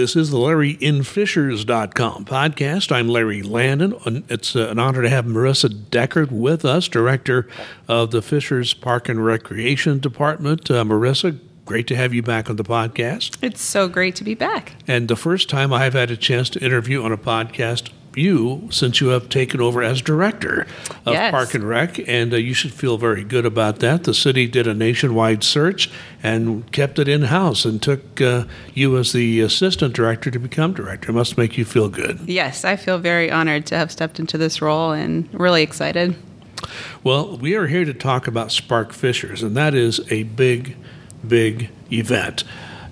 This is the LarryInFishers.com podcast. I'm Larry Landon. It's uh, an honor to have Marissa Deckert with us, Director of the Fishers Park and Recreation Department. Uh, Marissa, great to have you back on the podcast. It's so great to be back. And the first time I've had a chance to interview on a podcast you since you have taken over as director of Yes. Park and Rec, and uh, you should feel very good about that. The city did a nationwide search and kept it in house and took uh, you as the assistant director to become director. It must make you feel good. Yes, I feel very honored to have stepped into this role and really excited. Well, we are here to talk about Spark Fishers, and that is a big, big event.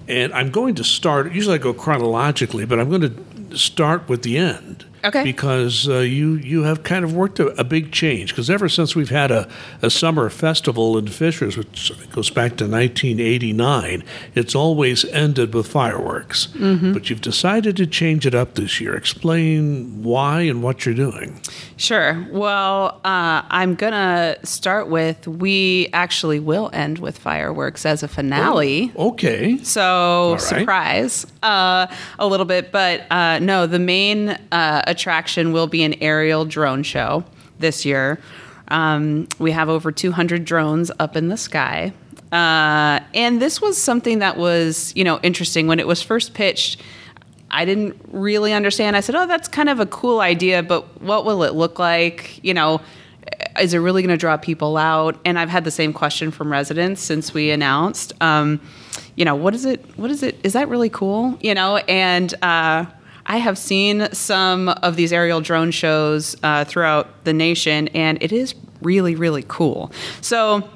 And I'm going to start, usually I go chronologically, but I'm going to start with the end. Okay. Because uh, you, you have kind of worked a, a big change. Because ever since we've had a, a summer festival in Fishers, which goes back to 1989, it's always ended with fireworks. But you've decided to change it up this year. Explain why and what you're doing. Sure. Well, uh, I'm going to start with we actually will end with fireworks as a finale. Okay. So, right. surprise uh, a little bit. But uh, no, the main uh, attraction will be an aerial drone show this year. Um, we have over 200 drones up in the sky. Uh, and this was something that was, you know, interesting when it was first pitched. I didn't really understand. I said, "Oh, that's kind of a cool idea, but what will it look like? You know, is it really going to draw people out?" And I've had the same question from residents since we announced. Um, you know, what is it? What is it? Is that really cool? You know, and uh, I have seen some of these aerial drone shows uh, throughout the nation, and it is really, really cool. So.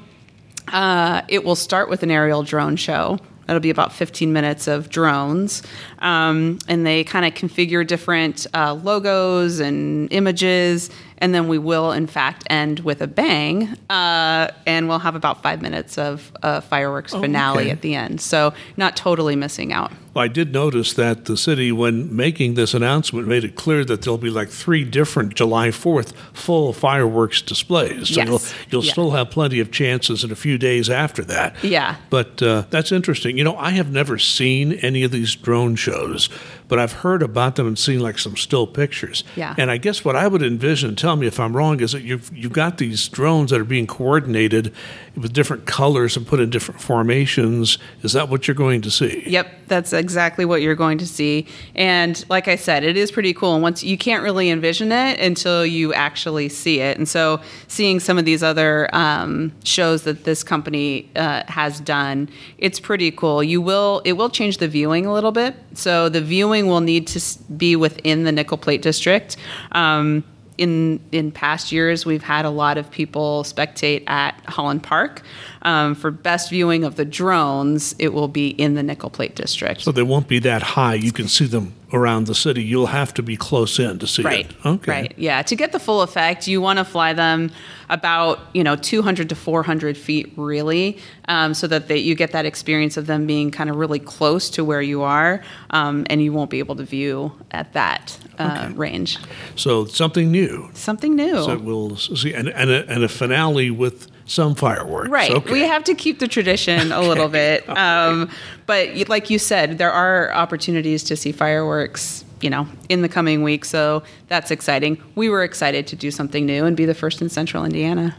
Uh, it will start with an aerial drone show. That'll be about 15 minutes of drones. Um, and they kind of configure different uh, logos and images. And then we will, in fact, end with a bang. Uh, and we'll have about five minutes of a fireworks finale okay. at the end. So, not totally missing out. Well, I did notice that the city, when making this announcement, made it clear that there'll be like three different July 4th full fireworks displays. So Yes. you'll, you'll Yeah. still have plenty of chances in a few days after that. Yeah. But uh, that's interesting. You know, I have never seen any of these drone shows, but I've heard about them and seen like some still pictures. Yeah. And I guess what I would envision, tell me if I'm wrong, is that you've, you've got these drones that are being coordinated with different colors and put in different formations. Is that what you're going to see? Yep, that's exactly what you're going to see. And like I said, it is pretty cool. And once you can't really envision it until you actually see it. And so, seeing some of these other um, shows that this company uh, has done, it's pretty cool. You will it will change the viewing a little bit. So the viewing will need to be within the nickel plate district. Um, in in past years, we've had a lot of people spectate at Holland Park. Um, for best viewing of the drones, it will be in the nickel plate district. So they won't be that high. You can see them around the city. You'll have to be close in to see Right. it. Okay. Right. Yeah. To get the full effect, you want to fly them about you know 200 to 400 feet, really, um, so that they, you get that experience of them being kind of really close to where you are, um, and you won't be able to view at that uh, range. So something new. Something new. So we'll see, and, and, a, and a finale with some fireworks. Right. Okay. We have to keep the tradition a little bit. Um, but like you said, there are opportunities to see fireworks, you know, in the coming week. So that's exciting. We were excited to do something new and be the first in central Indiana.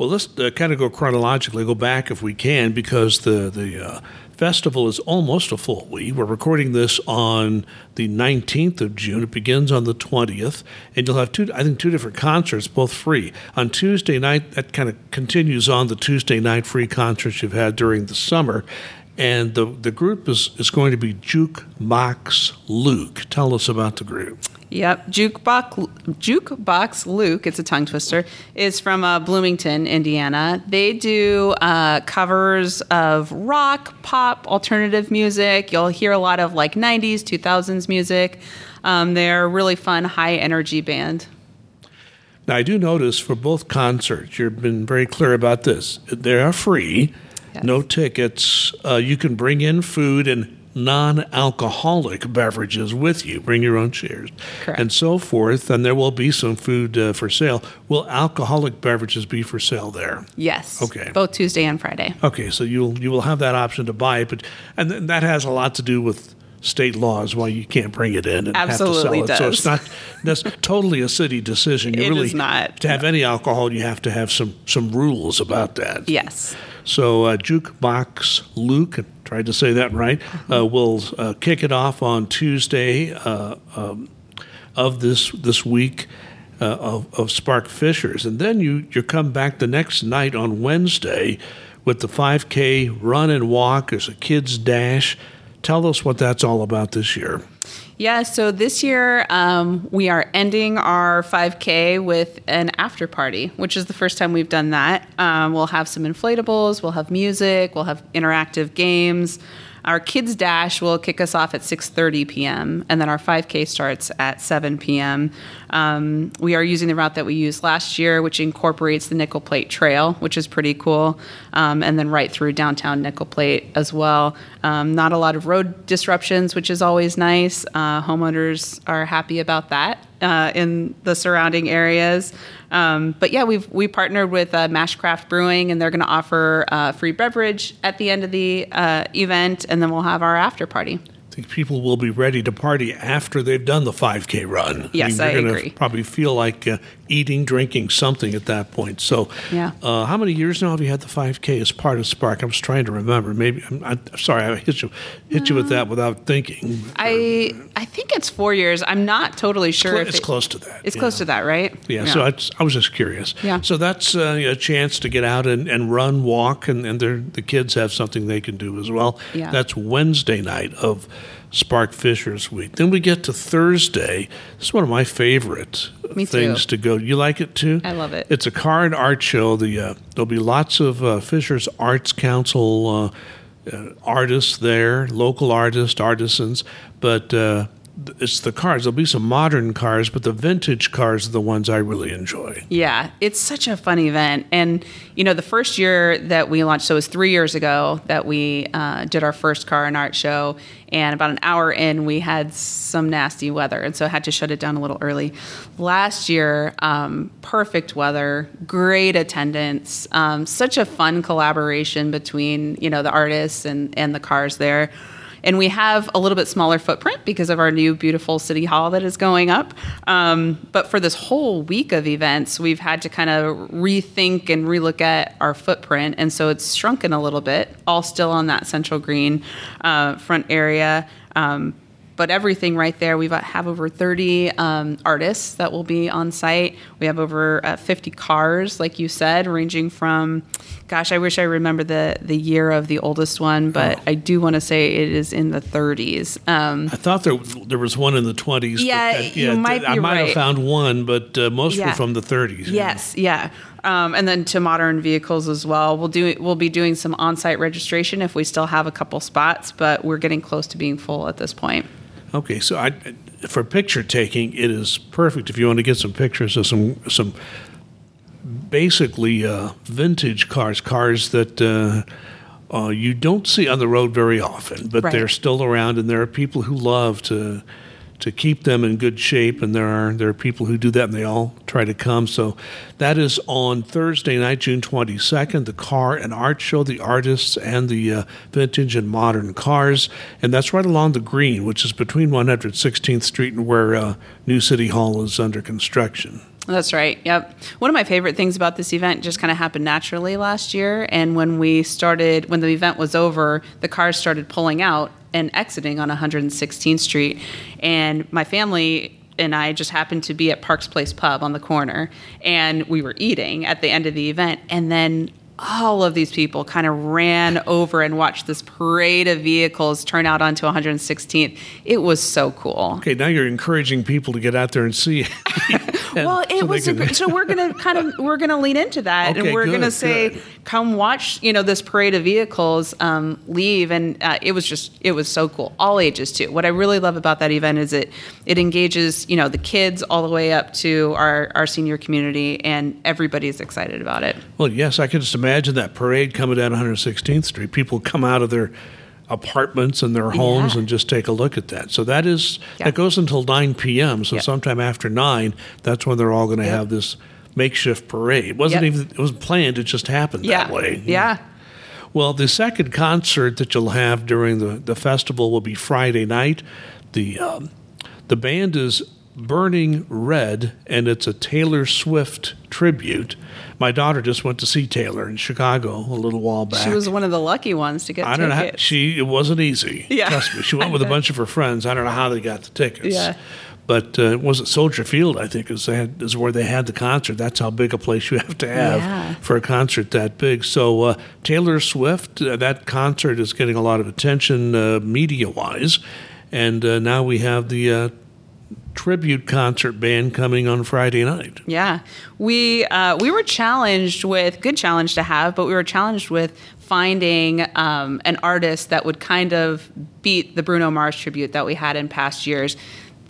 Well, let's uh, kind of go chronologically, go back if we can, because the the uh, festival is almost a full week. We're recording this on the 19th of June. It begins on the 20th, and you'll have two, I think, two different concerts, both free. On Tuesday night, that kind of continues on the Tuesday night free concerts you've had during the summer. And the, the group is, is going to be Jukebox Luke. Tell us about the group. Yep, Jukebox, Jukebox Luke, it's a tongue twister, is from uh, Bloomington, Indiana. They do uh, covers of rock, pop, alternative music. You'll hear a lot of like 90s, 2000s music. Um, they're a really fun, high energy band. Now, I do notice for both concerts, you've been very clear about this. They are free, Yes. no tickets. Uh, you can bring in food and non alcoholic beverages with you, bring your own chairs, Correct. and so forth. And there will be some food uh, for sale. Will alcoholic beverages be for sale there? Yes. Okay. Both Tuesday and Friday. Okay, so you'll you will have that option to buy it, but and th- that has a lot to do with state laws why you can't bring it in and Absolutely have to sell it. does. So it's not that's totally a city decision. You It really is not. to have any alcohol, you have to have some some rules about that. Yes. So uh, Jukebox Luke, I tried to say that right, uh, will uh, kick it off on Tuesday uh, um, of this this week uh, of, of Spark Fishers, and then you you come back the next night on Wednesday with the 5K run and walk as a kids dash. Tell us what that's all about this year. Yeah, so this year um, we are ending our 5K with an after party, which is the first time we've done that. Um, we'll have some inflatables, we'll have music, we'll have interactive games. Our kids dash will kick us off at 6:30 p.m. and then our 5K starts at 7 p.m. Um, we are using the route that we used last year, which incorporates the Nickel Plate Trail, which is pretty cool, um, and then right through downtown Nickel Plate as well. Um, not a lot of road disruptions, which is always nice. Uh, homeowners are happy about that uh, in the surrounding areas. Um, but yeah, we've we partnered with uh, Mashcraft Brewing, and they're going to offer uh, free beverage at the end of the uh, event, and then we'll have our after party. I think people will be ready to party after they've done the 5K run. Yes, they're I gonna agree. Probably feel like uh, eating, drinking something at that point. So, Yeah. uh, how many years now have you had the 5K as part of Spark? I was trying to remember. Maybe I'm, I'm sorry, I hit you hit you with that without thinking. I I think it's four years. I'm not totally sure. Cl- if it's it- close to that. It's yeah. close to that, right? Yeah, so I, I was just curious. Yeah. So that's uh, a chance to get out and, and run, walk, and, and the kids have something they can do as well. Yeah. That's Wednesday night of Spark Fishers Week. Then we get to Thursday. This is one of my favorite Me things too. to go. You like it too? I love it. It's a car and art show. The uh, there'll be lots of uh, Fishers Arts Council uh, uh, artists there, local artists, artisans, but. It's the cars. There'll be some modern cars, but the vintage cars are the ones I really enjoy. Yeah, it's such a fun event. And, you know, the first year that we launched, so it was three years ago that we uh, did our first car and art show. And about an hour in, we had some nasty weather. And so I had to shut it down a little early. Last year, um, perfect weather, great attendance, um, such a fun collaboration between, you know, the artists and, and the cars there. And we have a little bit smaller footprint because of our new beautiful city hall that is going up. Um, but for this whole week of events, we've had to kind of rethink and relook at our footprint. And so it's shrunken a little bit, all still on that central green uh, front area. Um, but everything right there. We have over 30 um, artists that will be on site. We have over uh, 50 cars, like you said, ranging from, gosh, I wish I remember the the year of the oldest one, but Oh. I do want to say it is in the 30s. Um, I thought there there was one in the twenties. Yeah, you might I might have found one, but uh, most were from the thirties. Yes, yeah. Um, and then to modern vehicles as well. We'll do we'll be doing some on-site registration if we still have a couple spots, but we're getting close to being full at this point. Okay, so I, for picture taking, it is perfect if you want to get some pictures of some some basically uh, vintage cars, cars that. Uh, uh, you don't see on the road very often, but Right. they're still around, and there are people who love to to keep them in good shape, and there are there are people who do that, and they all try to come. So that is on Thursday night, June twenty second, the car and art show, the artists and the uh, vintage and modern cars, and that's right along the green, which is between 116th Street and where uh, New City Hall is under construction. That's right. Yep. One of my favorite things about this event just kind of happened naturally last year. And when we started, when the event was over, the cars started pulling out and exiting on 116th Street. And my family and I just happened to be at Parks Place Pub on the corner. And we were eating at the end of the event. And then all of these people kind of ran over and watched this parade of vehicles turn out onto 116th. It was so cool. Okay, now you're encouraging people to get out there and see. Well, it so was can- so we're gonna kind of we're gonna lean into that, Okay, and we're good, gonna say, good. come watch, you know, this parade of vehicles um, leave, and uh, it was just it was so cool, all ages too. What I really love about that event is it it engages you know the kids all the way up to our our senior community, and everybody's excited about it. Well, yes, I can just imagine that parade coming down 116th Street. People come out of their apartments and their homes Yeah. and just take a look at that. So that is Yeah. that goes until 9 p.m. So Yep. sometime after 9, that's when they're all going to Yep. have this makeshift parade. It wasn't Yep. even it wasn't planned, it just happened Yeah, that way. yeah. Well, the second concert that you'll have during the, the festival will be Friday night. The um, the band is Burning Red, and it's a Taylor Swift tribute. My daughter just went to see Taylor in Chicago a little while back. She was one of the lucky ones to get I don't know. How, she it wasn't easy. Yeah. trust me. She went with a bunch of her friends. I don't know how they got the tickets. Yeah. But uh, it was at Soldier Field, I think, is, had, is where they had the concert. That's how big a place you have to have Yeah. for a concert that big. So uh, Taylor Swift, uh, that concert is getting a lot of attention uh, media-wise, and uh, now we have the uh, tribute concert band coming on Friday night. Yeah, we uh, we were challenged with good challenge to have, but we were challenged with finding um, an artist that would kind of beat the Bruno Mars tribute that we had in past years.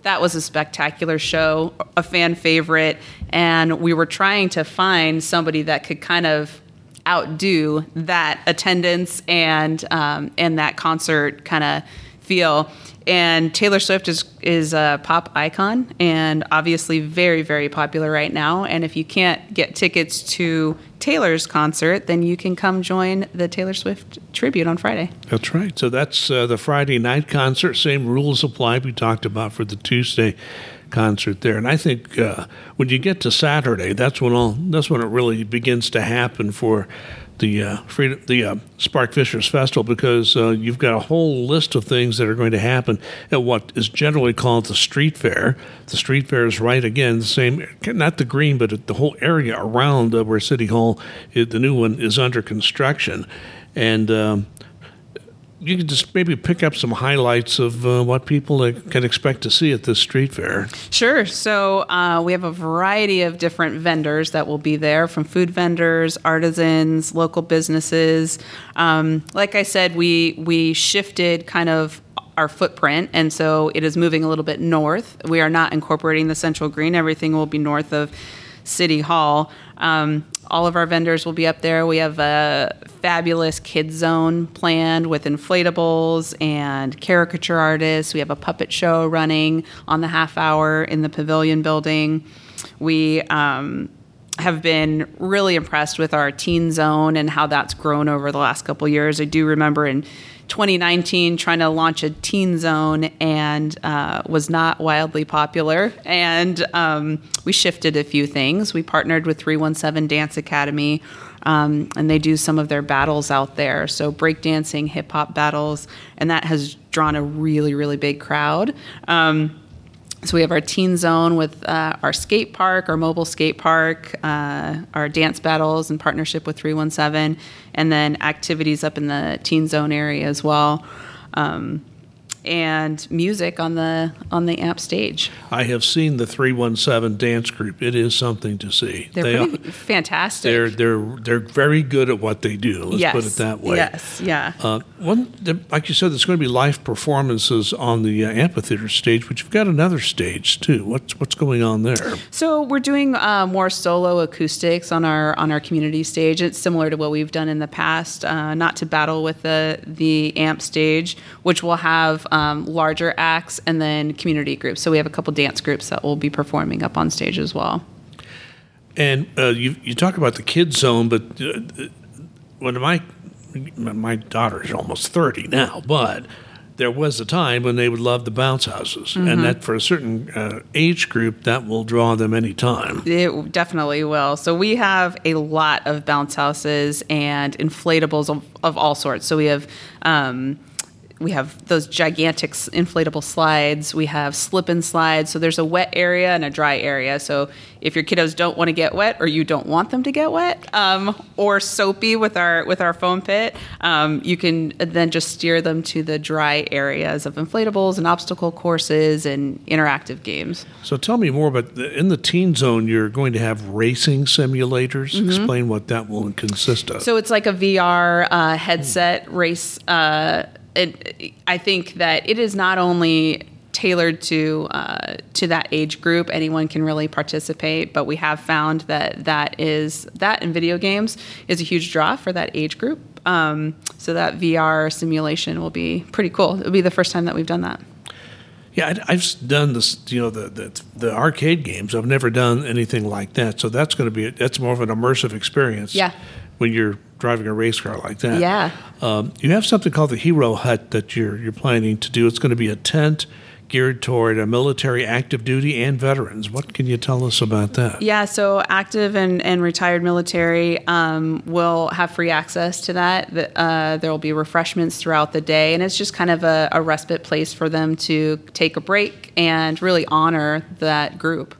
That was a spectacular show, a fan favorite, and we were trying to find somebody that could kind of outdo that attendance and um, and that concert kind of feel. And Taylor Swift is is a pop icon and obviously very very popular right now. And if you can't get tickets to Taylor's concert, then you can come join the Taylor Swift tribute on Friday. That's right. So that's uh, the Friday night concert. Same rules apply we talked about for the Tuesday concert there. And I think uh, when you get to Saturday, that's when all that's when it really begins to happen for the uh, Freedom, the uh, Spark Fishers Festival because uh, you've got a whole list of things that are going to happen at what is generally called the street fair. The street fair is right again the same, not the green, but the whole area around uh, where City Hall, the new one, is under construction, and. Um, you can just maybe pick up some highlights of uh, what people uh, can expect to see at this street fair. Sure. So uh, we have a variety of different vendors that will be there, from food vendors, artisans, local businesses. Um, like I said, we we shifted kind of our footprint, and so it is moving a little bit north. We are not incorporating the central green. Everything will be north of City Hall. Um, all of our vendors will be up there. We have a fabulous kids zone planned with inflatables and caricature artists. We have a puppet show running on the half hour in the pavilion building. We um, have been really impressed with our teen zone and how that's grown over the last couple years. I do remember in 2019 trying to launch a teen zone and uh, was not wildly popular. And um, we shifted a few things. We partnered with 317 Dance Academy, um, and they do some of their battles out there. So breakdancing, hip hop battles, and that has drawn a really, really big crowd. Um, so we have our teen zone with uh, our skate park, our mobile skate park, uh, our dance battles in partnership with 317, and then activities up in the teen zone area as well, um, and music on the on the amp stage. I have seen the 317 dance group. It is something to see. They're They pretty fantastic. They're they're they're very good at what they do. Let's yes, put it that way. Yes, yeah. Uh, one, like you said, there's going to be live performances on the uh, amphitheater stage, but you've got another stage too. What's what's going on there? So we're doing uh, more solo acoustics on our on our community stage. It's similar to what we've done in the past, uh, not to battle with the the amp stage, which will have um, larger acts and then community groups. So we have a couple dance groups that will be performing up on stage as well. And uh, you you talk about the kids zone, but uh, when my my daughter is almost thirty now, but there was a time when they would love the bounce houses, and that for a certain uh, age group that will draw them anytime. It definitely will. So we have a lot of bounce houses and inflatables of, of all sorts. So we have um, we have those gigantic inflatable slides. We have slip and slides. So there's a wet area and a dry area. So if your kiddos don't want to get wet or you don't want them to get wet, um, or soapy with our with our foam pit, um, you can then just steer them to the dry areas of inflatables and obstacle courses and interactive games. So tell me more about the, in the teen zone. You're going to have racing simulators. Explain what that will consist of. So it's like a VR uh, headset race. Uh, it, I think that it is not only tailored to uh, to that age group. Anyone can really participate, but we have found that that is that in video games is a huge draw for that age group. Um, so that VR simulation will be pretty cool. It'll be the first time that we've done that. Yeah, I- I've done this. You know, the, the the arcade games. I've never done anything like that. So that's going to be that's more of an immersive experience. Yeah. When you're driving a race car like that. Yeah. Um, you have something called the Hero Hut that you're you're planning to do. It's going to be a tent geared toward a military, active duty, and veterans. What can you tell us about that? Yeah, so active and, and retired military um, will have free access to that. The, uh, there will be refreshments throughout the day, and it's just kind of a, a respite place for them to take a break and really honor that group.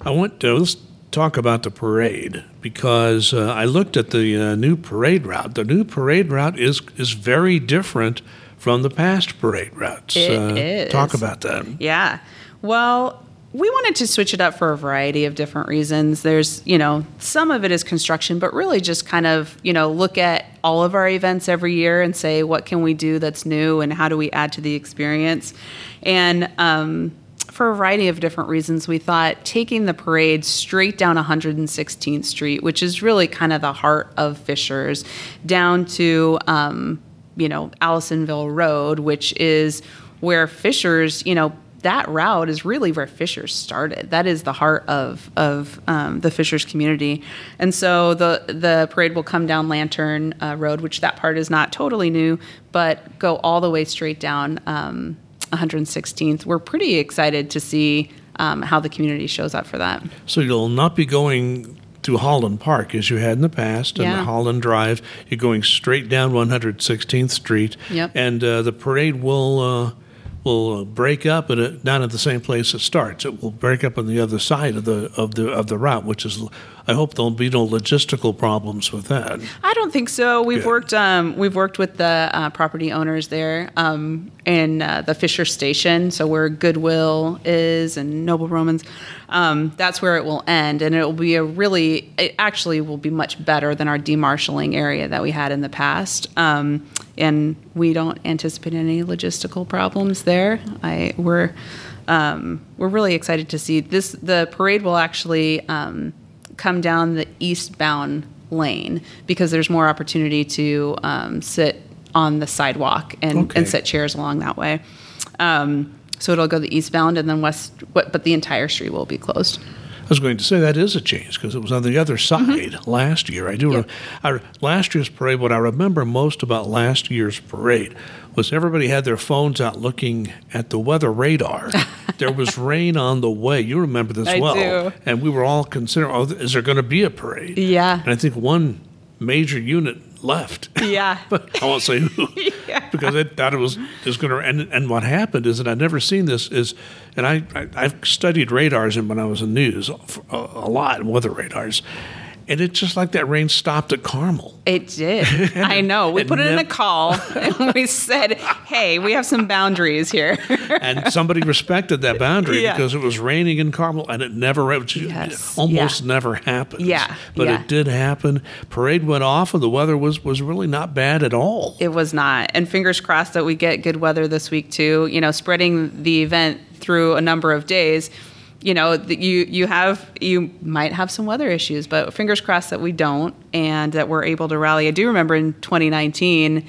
I want to let's talk about the parade because uh, I looked at the uh, new parade route. The new parade route is is very different from the past parade routes. It uh, is. Talk about that. Yeah. Well, we wanted to switch it up for a variety of different reasons. There's, you know, some of it is construction, but really just kind of, you know, look at all of our events every year and say, what can we do that's new and how do we add to the experience? And um, for a variety of different reasons, we thought taking the parade straight down 116th Street, which is really kind of the heart of Fishers, down to, um, you know, Allisonville Road, which is where Fishers, you know, that route is really where Fishers started. That is the heart of of um, the Fishers community, and so the the parade will come down Lantern uh, Road, which that part is not totally new, but go all the way straight down um, 116th. We're pretty excited to see um, how the community shows up for that. So you'll not be going to Holland Park as you had in the past, and Yeah. Holland Drive. You're going straight down 116th Street, Yep. and uh, the parade will uh, will break up at not at the same place it starts. It will break up on the other side of the of the of the route, which is. I hope there'll be no logistical problems with that. I don't think so. We've Good. worked um, we've worked with the uh, property owners there um, in uh, the Fisher Station, so where Goodwill is and Noble Romans. Um, that's where it will end, and it will be a really. It actually will be much better than our demarshaling area that we had in the past. Um, and we don't anticipate any logistical problems there. I we're um, we're really excited to see this. The parade will actually um, come down the eastbound lane because there's more opportunity to um, sit on the sidewalk and, Okay. and set chairs along that way. Um, so it'll go the eastbound and then west, but, but the entire street will be closed. I was going to say that is a change because it was on the other side last year. I do. Yep. I, last year's parade. What I remember most about last year's parade was everybody had their phones out looking at the weather radar. there was rain on the way. You remember this I well, do. and we were all considering, "Oh, is there going to be a parade?" Yeah. And I think one major unit left. Yeah. but I won't say who because I thought it was was going to. And and what happened is that I'd never seen this is, and I, I I've studied radars and when I was in news a, a lot weather radars, and it's just like that rain stopped at Carmel. It did. I know. We It put it in a call and we said, hey, we have some boundaries here. and somebody respected that boundary Yeah. because it was raining in Carmel and it never which Yes, almost yeah. never happens. Yeah, but yeah. it did happen. Parade went off and the weather was was really not bad at all. It was not. And fingers crossed that we get good weather this week too. You know, spreading the event through a number of days. You know, you you have you might have some weather issues, but fingers crossed that we don't and that we're able to rally. I do remember in 2019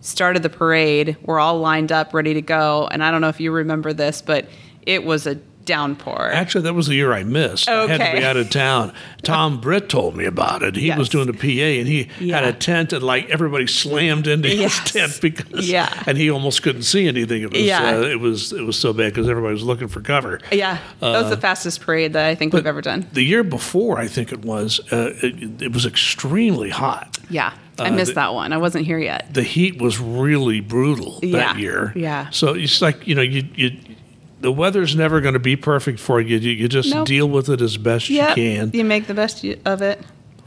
started the parade. We're all lined up ready to go, and I don't know if you remember this, but it was a downpour. Actually, that was the year I missed. I had to be out of town. Tom Britt told me about it. He was doing the PA, and he had a tent, and like everybody slammed into Yes. his tent because, Yeah. and he almost couldn't see anything. It was, Yeah. uh, it was, it was so bad because everybody was looking for cover. yeah, that was Uh, the fastest parade that I think we've ever done. The year before, I think it was, uh, it, it was extremely hot. Yeah, I Uh, missed the- that one. I wasn't here yet. the heat was really brutal Yeah, that year. yeah. So it's like you know you you the weather's never going to be perfect for you. You, you just Nope. deal with it as best Yeah, you can. you make the best of it.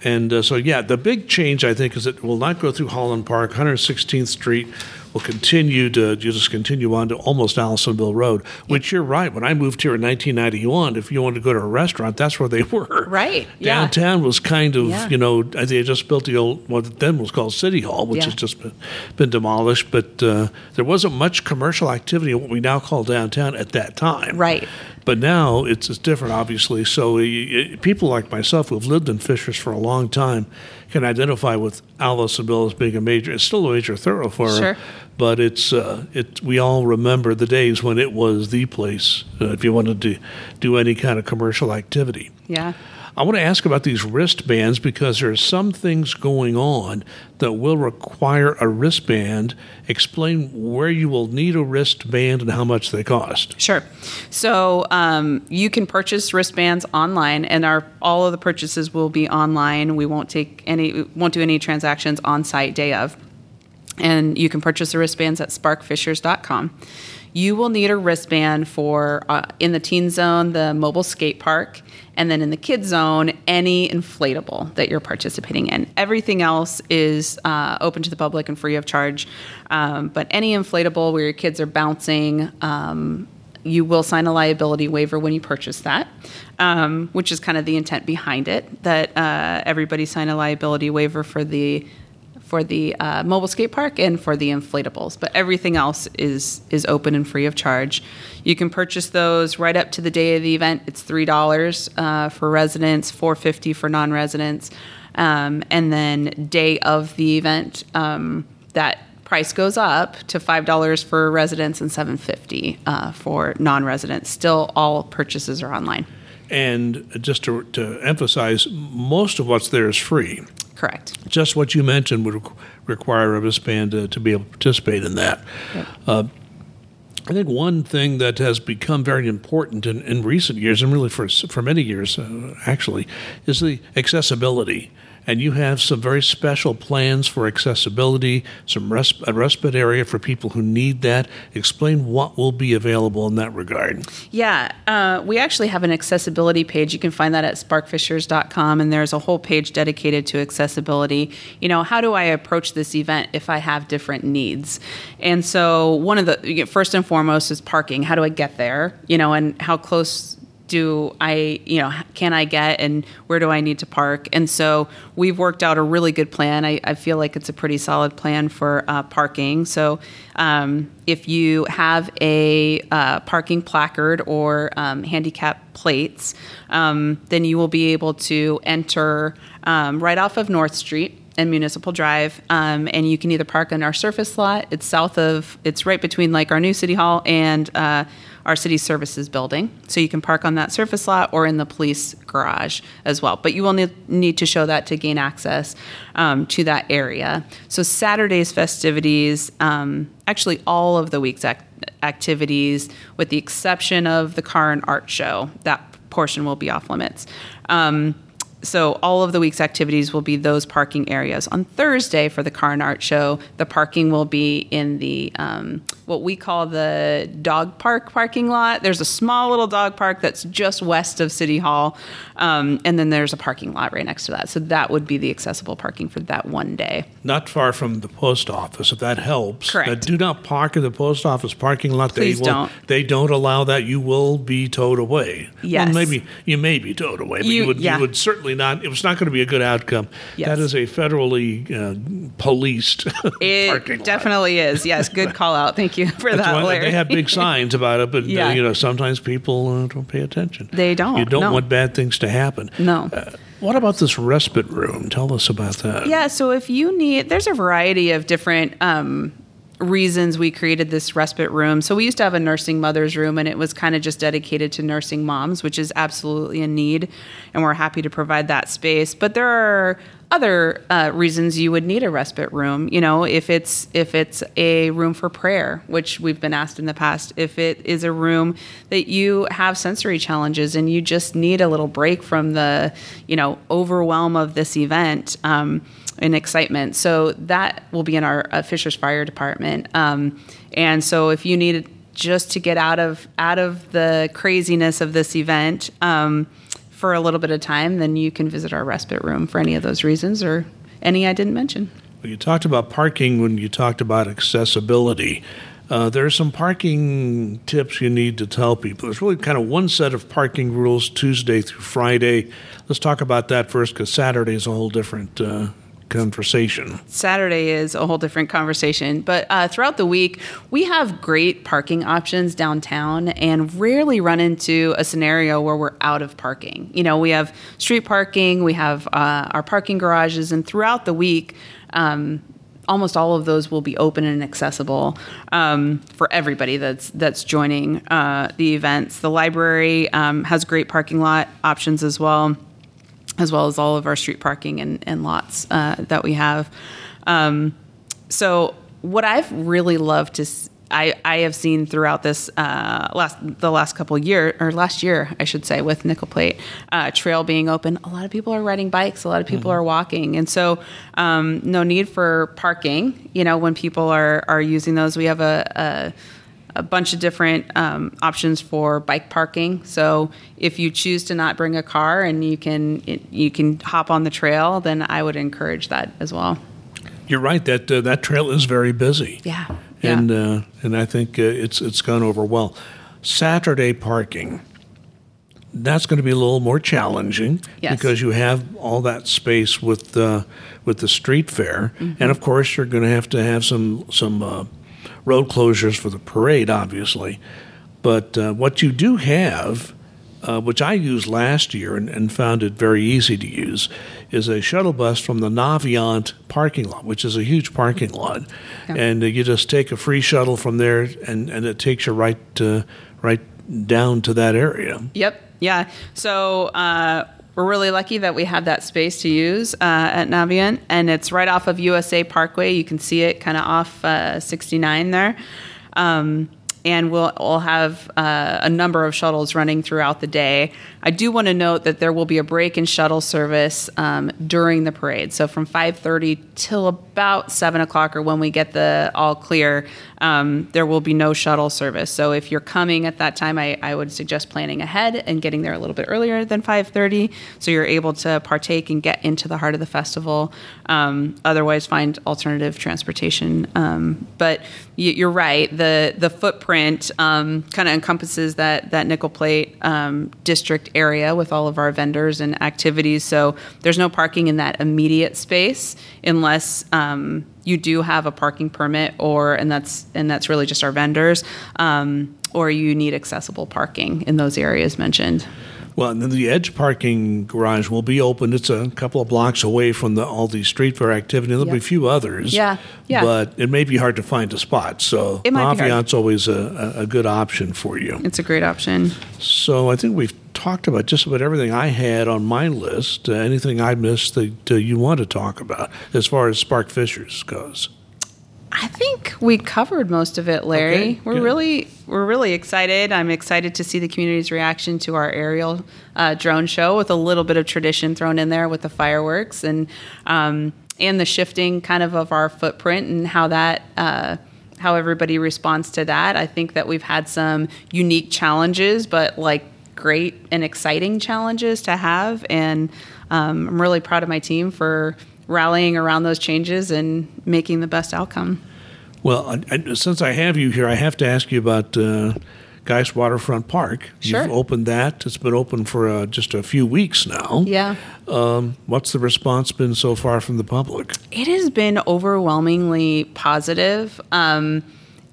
And uh, so yeah, the big change I think is it will not go through Holland Park. 116th Street will continue to you just continue on to almost Allisonville Road. Which you're right. When I moved here in 1991, if you wanted to go to a restaurant, that's where they were. Right, yeah. Downtown was kind of Yeah. you know I think they just built the old what then was called City Hall, which Yeah. has just been, been demolished. But uh, there wasn't much commercial activity in what we now call downtown at that time. Right. But now it's, it's different, obviously. So y- people like myself who've lived in Fishers for a long time can identify with Allisonville as being a major. It's still a major thoroughfare, Sure. but it's uh, it. We all remember the days when it was the place uh, if you wanted to do any kind of commercial activity. Yeah. I want to ask about these wristbands because there are some things going on that will require a wristband. Explain where you will need a wristband and how much they cost. Sure. So um, you can purchase wristbands online, and our all of the purchases will be online. We won't take any, won't do any transactions on site day of. And you can purchase the wristbands at sparkfishers.com. You will need a wristband for uh, in the teen zone, the mobile skate park, and then in the kids zone, any inflatable that you're participating in. Everything else is uh, open to the public and free of charge. Um, but any inflatable where your kids are bouncing, um, you will sign a liability waiver when you purchase that, um, which is kind of the intent behind it. That uh, everybody sign a liability waiver for the for the uh, mobile skate park and for the inflatables. But everything else is is open and free of charge. You can purchase those right up to the day of the event. It's three dollars uh, for residents, four fifty for non-residents, um, and then day of the event um, that price goes up to five dollars for residents and seven fifty uh, for non-residents. Still, all purchases are online. And just to, to emphasize, most of what's there is free. Correct. Just what you mentioned would require a wristband to, to be able to participate in that. Yep. Uh, I think one thing that has become very important in, in recent years, and really for for many years uh, actually, is the accessibility and you have some very special plans for accessibility, some resp- a respite area for people who need that. Explain what will be available in that regard. Yeah, uh, we actually have an accessibility page. You can find that at sparkfishers.com, and there's a whole page dedicated to accessibility. You know, how do I approach this event if I have different needs? And so, one of the first and foremost is parking. How do I get there? You know, and how close do I, you know, can I get and where do I need to park? And so we've worked out a really good plan. I, I feel like it's a pretty solid plan for uh, parking. So um, if you have a uh, parking placard or um, handicap plates, um, then you will be able to enter um, right off of North Street and Municipal Drive, um, and you can either park in our surface lot. It's south of, it's right between like our new city hall and uh, our city services building. So you can park on that surface lot or in the police garage as well. But you will need, to show that to gain access um, to that area. So Saturday's festivities, um, actually all of the week's activities, with the exception of the car and art show, that portion will be off limits. Um, so all of the week's activities will be those parking areas. On Thursday for the Car and Art Show, the parking will be in the um, what we call the dog park parking lot. There's a small little dog park that's just west of City Hall, um, and then there's a parking lot right next to that. So that would be the accessible parking for that one day. Not far from the post office, if that helps. Correct. Now, do not park in the post office parking lot. Please they don't. They don't allow that. You will be towed away. Yes. Well, maybe you may be towed away, but you, You- would yeah. you would certainly not. It was not going to be a good outcome. Yes. That is a federally uh, policed It parking lot. definitely is. Yes, good call out. Thank you for That's that, why they have big signs about it, but uh, you know sometimes people uh, don't pay attention. They don't, You don't no. want bad things to happen. No. Uh, what about this respite room? Tell us about that. Yeah, so if you need, there's a variety of different um, reasons we created this respite room. So we used to have a nursing mother's room, and it was kind of just dedicated to nursing moms, which is absolutely a need, and we're happy to provide that space. But there are other uh, reasons you would need a respite room. You know, if it's if it's a room for prayer, which we've been asked in the past, if it is a room that you have sensory challenges and you just need a little break from the you know overwhelm of this event. Um, and excitement. So that will be in our uh, Fishers Fire Department. Um, and so if you need just to get out of out of the craziness of this event um, for a little bit of time, then you can visit our respite room for any of those reasons or any I didn't mention. Well, you talked about parking when you talked about accessibility. Uh, there are some parking tips you need to tell people. There's really kind of one set of parking rules Tuesday through Friday. Let's talk about that first because Saturday is a whole different uh, conversation. Saturday is a whole different conversation. But uh, throughout the week, we have great parking options downtown and rarely run into a scenario where we're out of parking. You know, we have street parking, we have uh, our parking garages, and throughout the week, um, almost all of those will be open and accessible um, for everybody that's that's joining uh, the events. The library um, has great parking lot options as well. As well as all of our street parking and, and lots uh, that we have. Um, so what I've really loved to I, I have seen throughout this uh, last the last couple year or last year I should say with Nickel Plate uh, Trail being open, a lot of people are riding bikes, a lot of people are walking, and so um, no need for parking. You know, when people are are using those, we have a, a a bunch of different um, options for bike parking. So if you choose to not bring a car and you can you can hop on the trail, then I would encourage that as well. You're right that uh, that trail is very busy. Yeah. and uh, and I think uh, it's it's gone over well. Saturday parking. That's going to be a little more challenging Yes. because you have all that space with uh, with the street fair, Mm-hmm. and of course you're going to have to have some some uh, road closures for the parade, obviously. But uh, what you do have, uh, which I used last year and, and found it very easy to use, is a shuttle bus from the Navient parking lot, which is a huge parking lot, Yeah. and uh, you just take a free shuttle from there, and, and it takes you right uh, right down to that area. Yep. Yeah. So uh, we're really lucky that we have that space to use uh, at Navient, and it's right off of USA Parkway. You can see it kind of off uh, 69 there. Um, and we'll, we'll have uh, a number of shuttles running throughout the day. I do want to note that there will be a break in shuttle service um, during the parade. So from 5:30 till about 7 o'clock, or when we get the all clear, um, there will be no shuttle service. So if you're coming at that time, I, I would suggest planning ahead and getting there a little bit earlier than 5:30, so you're able to partake and get into the heart of the festival. Um, otherwise, find alternative transportation. Um, but y- you're right. The the footprint um, kind of encompasses that that nickel plate um, district area with all of our vendors and activities. So there's no parking in that immediate space unless um, you do have a parking permit, or and that's and that's really just our vendors, um, or you need accessible parking in those areas mentioned. Well, and then the Edge parking garage will be open. It's a couple of blocks away from the, all the street fair activity. There'll be a few others. Yeah, yeah. But it may be hard to find a spot. So It might be hard. Always a, a a good option for you. It's a great option. So I think we've talked about just about everything I had on my list. Uh, anything I missed that uh, you want to talk about as far as Spark Fishers goes? I think we covered most of it, Larry. Okay, we're good. really we're really excited. I'm excited to see the community's reaction to our aerial uh, drone show with a little bit of tradition thrown in there with the fireworks and um, and the shifting kind of of our footprint and how that. Uh, how everybody responds to that. I think that we've had some unique challenges, but like great and exciting challenges to have. And um, I'm really proud of my team for rallying around those changes and making the best outcome. Well, I, I, since I have you here, I have to ask you about uh, Geist Waterfront Park. Sure. You've opened that. It's been open for uh, just a few weeks now. Yeah. Um, what's the response been so far from the public? It has been overwhelmingly positive. Um,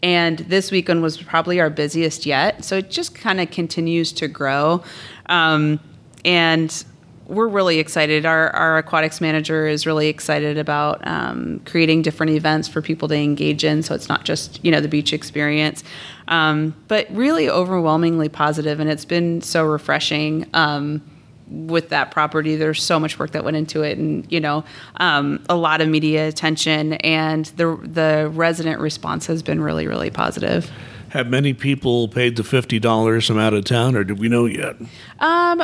and this weekend was probably our busiest yet. So it just kind of continues to grow. Um, and we're really excited. Our, our aquatics manager is really excited about um, creating different events for people to engage in. So it's not just, you know, the beach experience, um, but really overwhelmingly positive, And it's been so refreshing. Um, with that property there's so much work that went into it and you know um, a lot of media attention and the the resident response has been really really positive Have many people paid the fifty dollars from out of town, or do we know yet? um,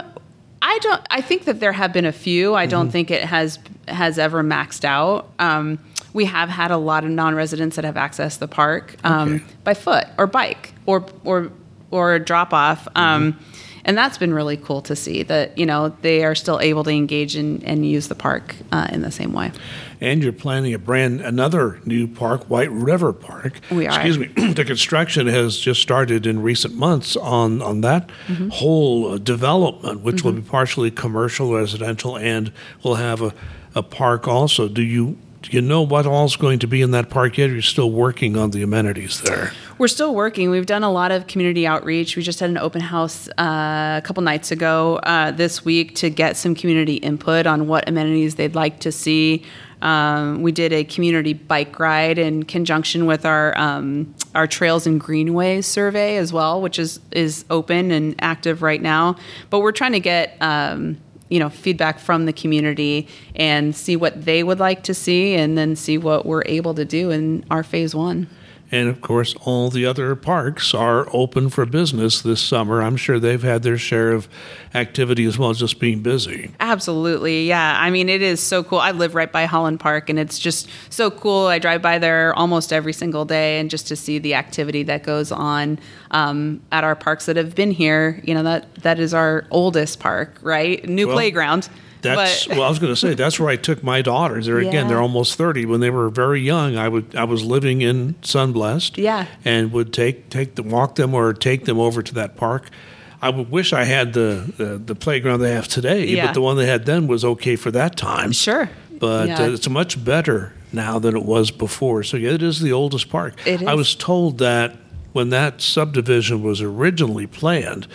I don't. I think that there have been a few. I don't think it has has ever maxed out. Um, we have had a lot of non-residents that have accessed the park um, Okay. by foot or bike or or or drop off. Um, and that's been really cool to see that you know they are still able to engage and, and use the park uh, in the same way. And you're planning a brand another new park, White River Park. We are. Excuse me. the construction has just started in recent months on on that Mm-hmm. whole uh, development, which will be partially commercial, residential, and will have a, a park also. Do you do you know what all's going to be in that park yet? Are you still working on the amenities there? We're still working. We've done a lot of community outreach. We just had an open house uh, a couple nights ago uh, this week to get some community input on what amenities they'd like to see. Um, we did a community bike ride in conjunction with our um, our trails and greenways survey as well, which is is open and active right now. But we're trying to get um, you know feedback from the community and see what they would like to see and then see what we're able to do in our phase one And of course, all the other parks are open for business this summer. I'm sure they've had their share of activity as well as just being busy. Absolutely. Yeah. I mean, it is so cool. I live right by Holland Park and it's just so cool. I drive by there almost every single day and just to see the activity that goes on um, at our parks that have been here, you know, that that is our oldest park, right? New Well, playground. That's But- well, I was going to say that's where I took my daughters. They're again, they're almost thirty. When they were very young, I would I was living in Sunblest, Yeah. and would take take them walk them or take them over to that park. I would wish I had the the, the playground they have today, Yeah. but the one they had then was okay for that time. Sure. but Yeah. uh, it's much better now than it was before. So yeah, it is the oldest park. I was told that when that subdivision was originally planned,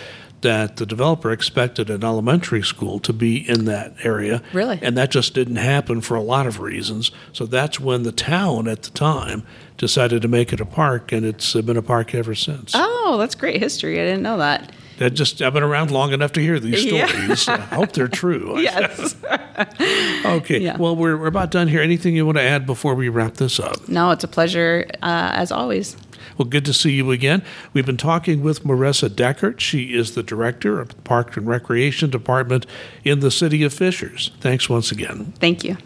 that the developer expected an elementary school to be in that area. Really? And that just didn't happen for a lot of reasons. So that's when the town at the time decided to make it a park, and it's been a park ever since. Oh, that's great history. I didn't know that. That just I've been around long enough to hear these Yeah. stories. I hope they're true. Yes. Okay. Yeah. Well, we're, we're about done here. Anything you want to add before we wrap this up? no, it's a pleasure uh, as always. Well, good to see you again. We've been talking with Marissa Deckert. She is the director of the Park and Recreation Department in the city of Fishers. Thanks once again. Thank you.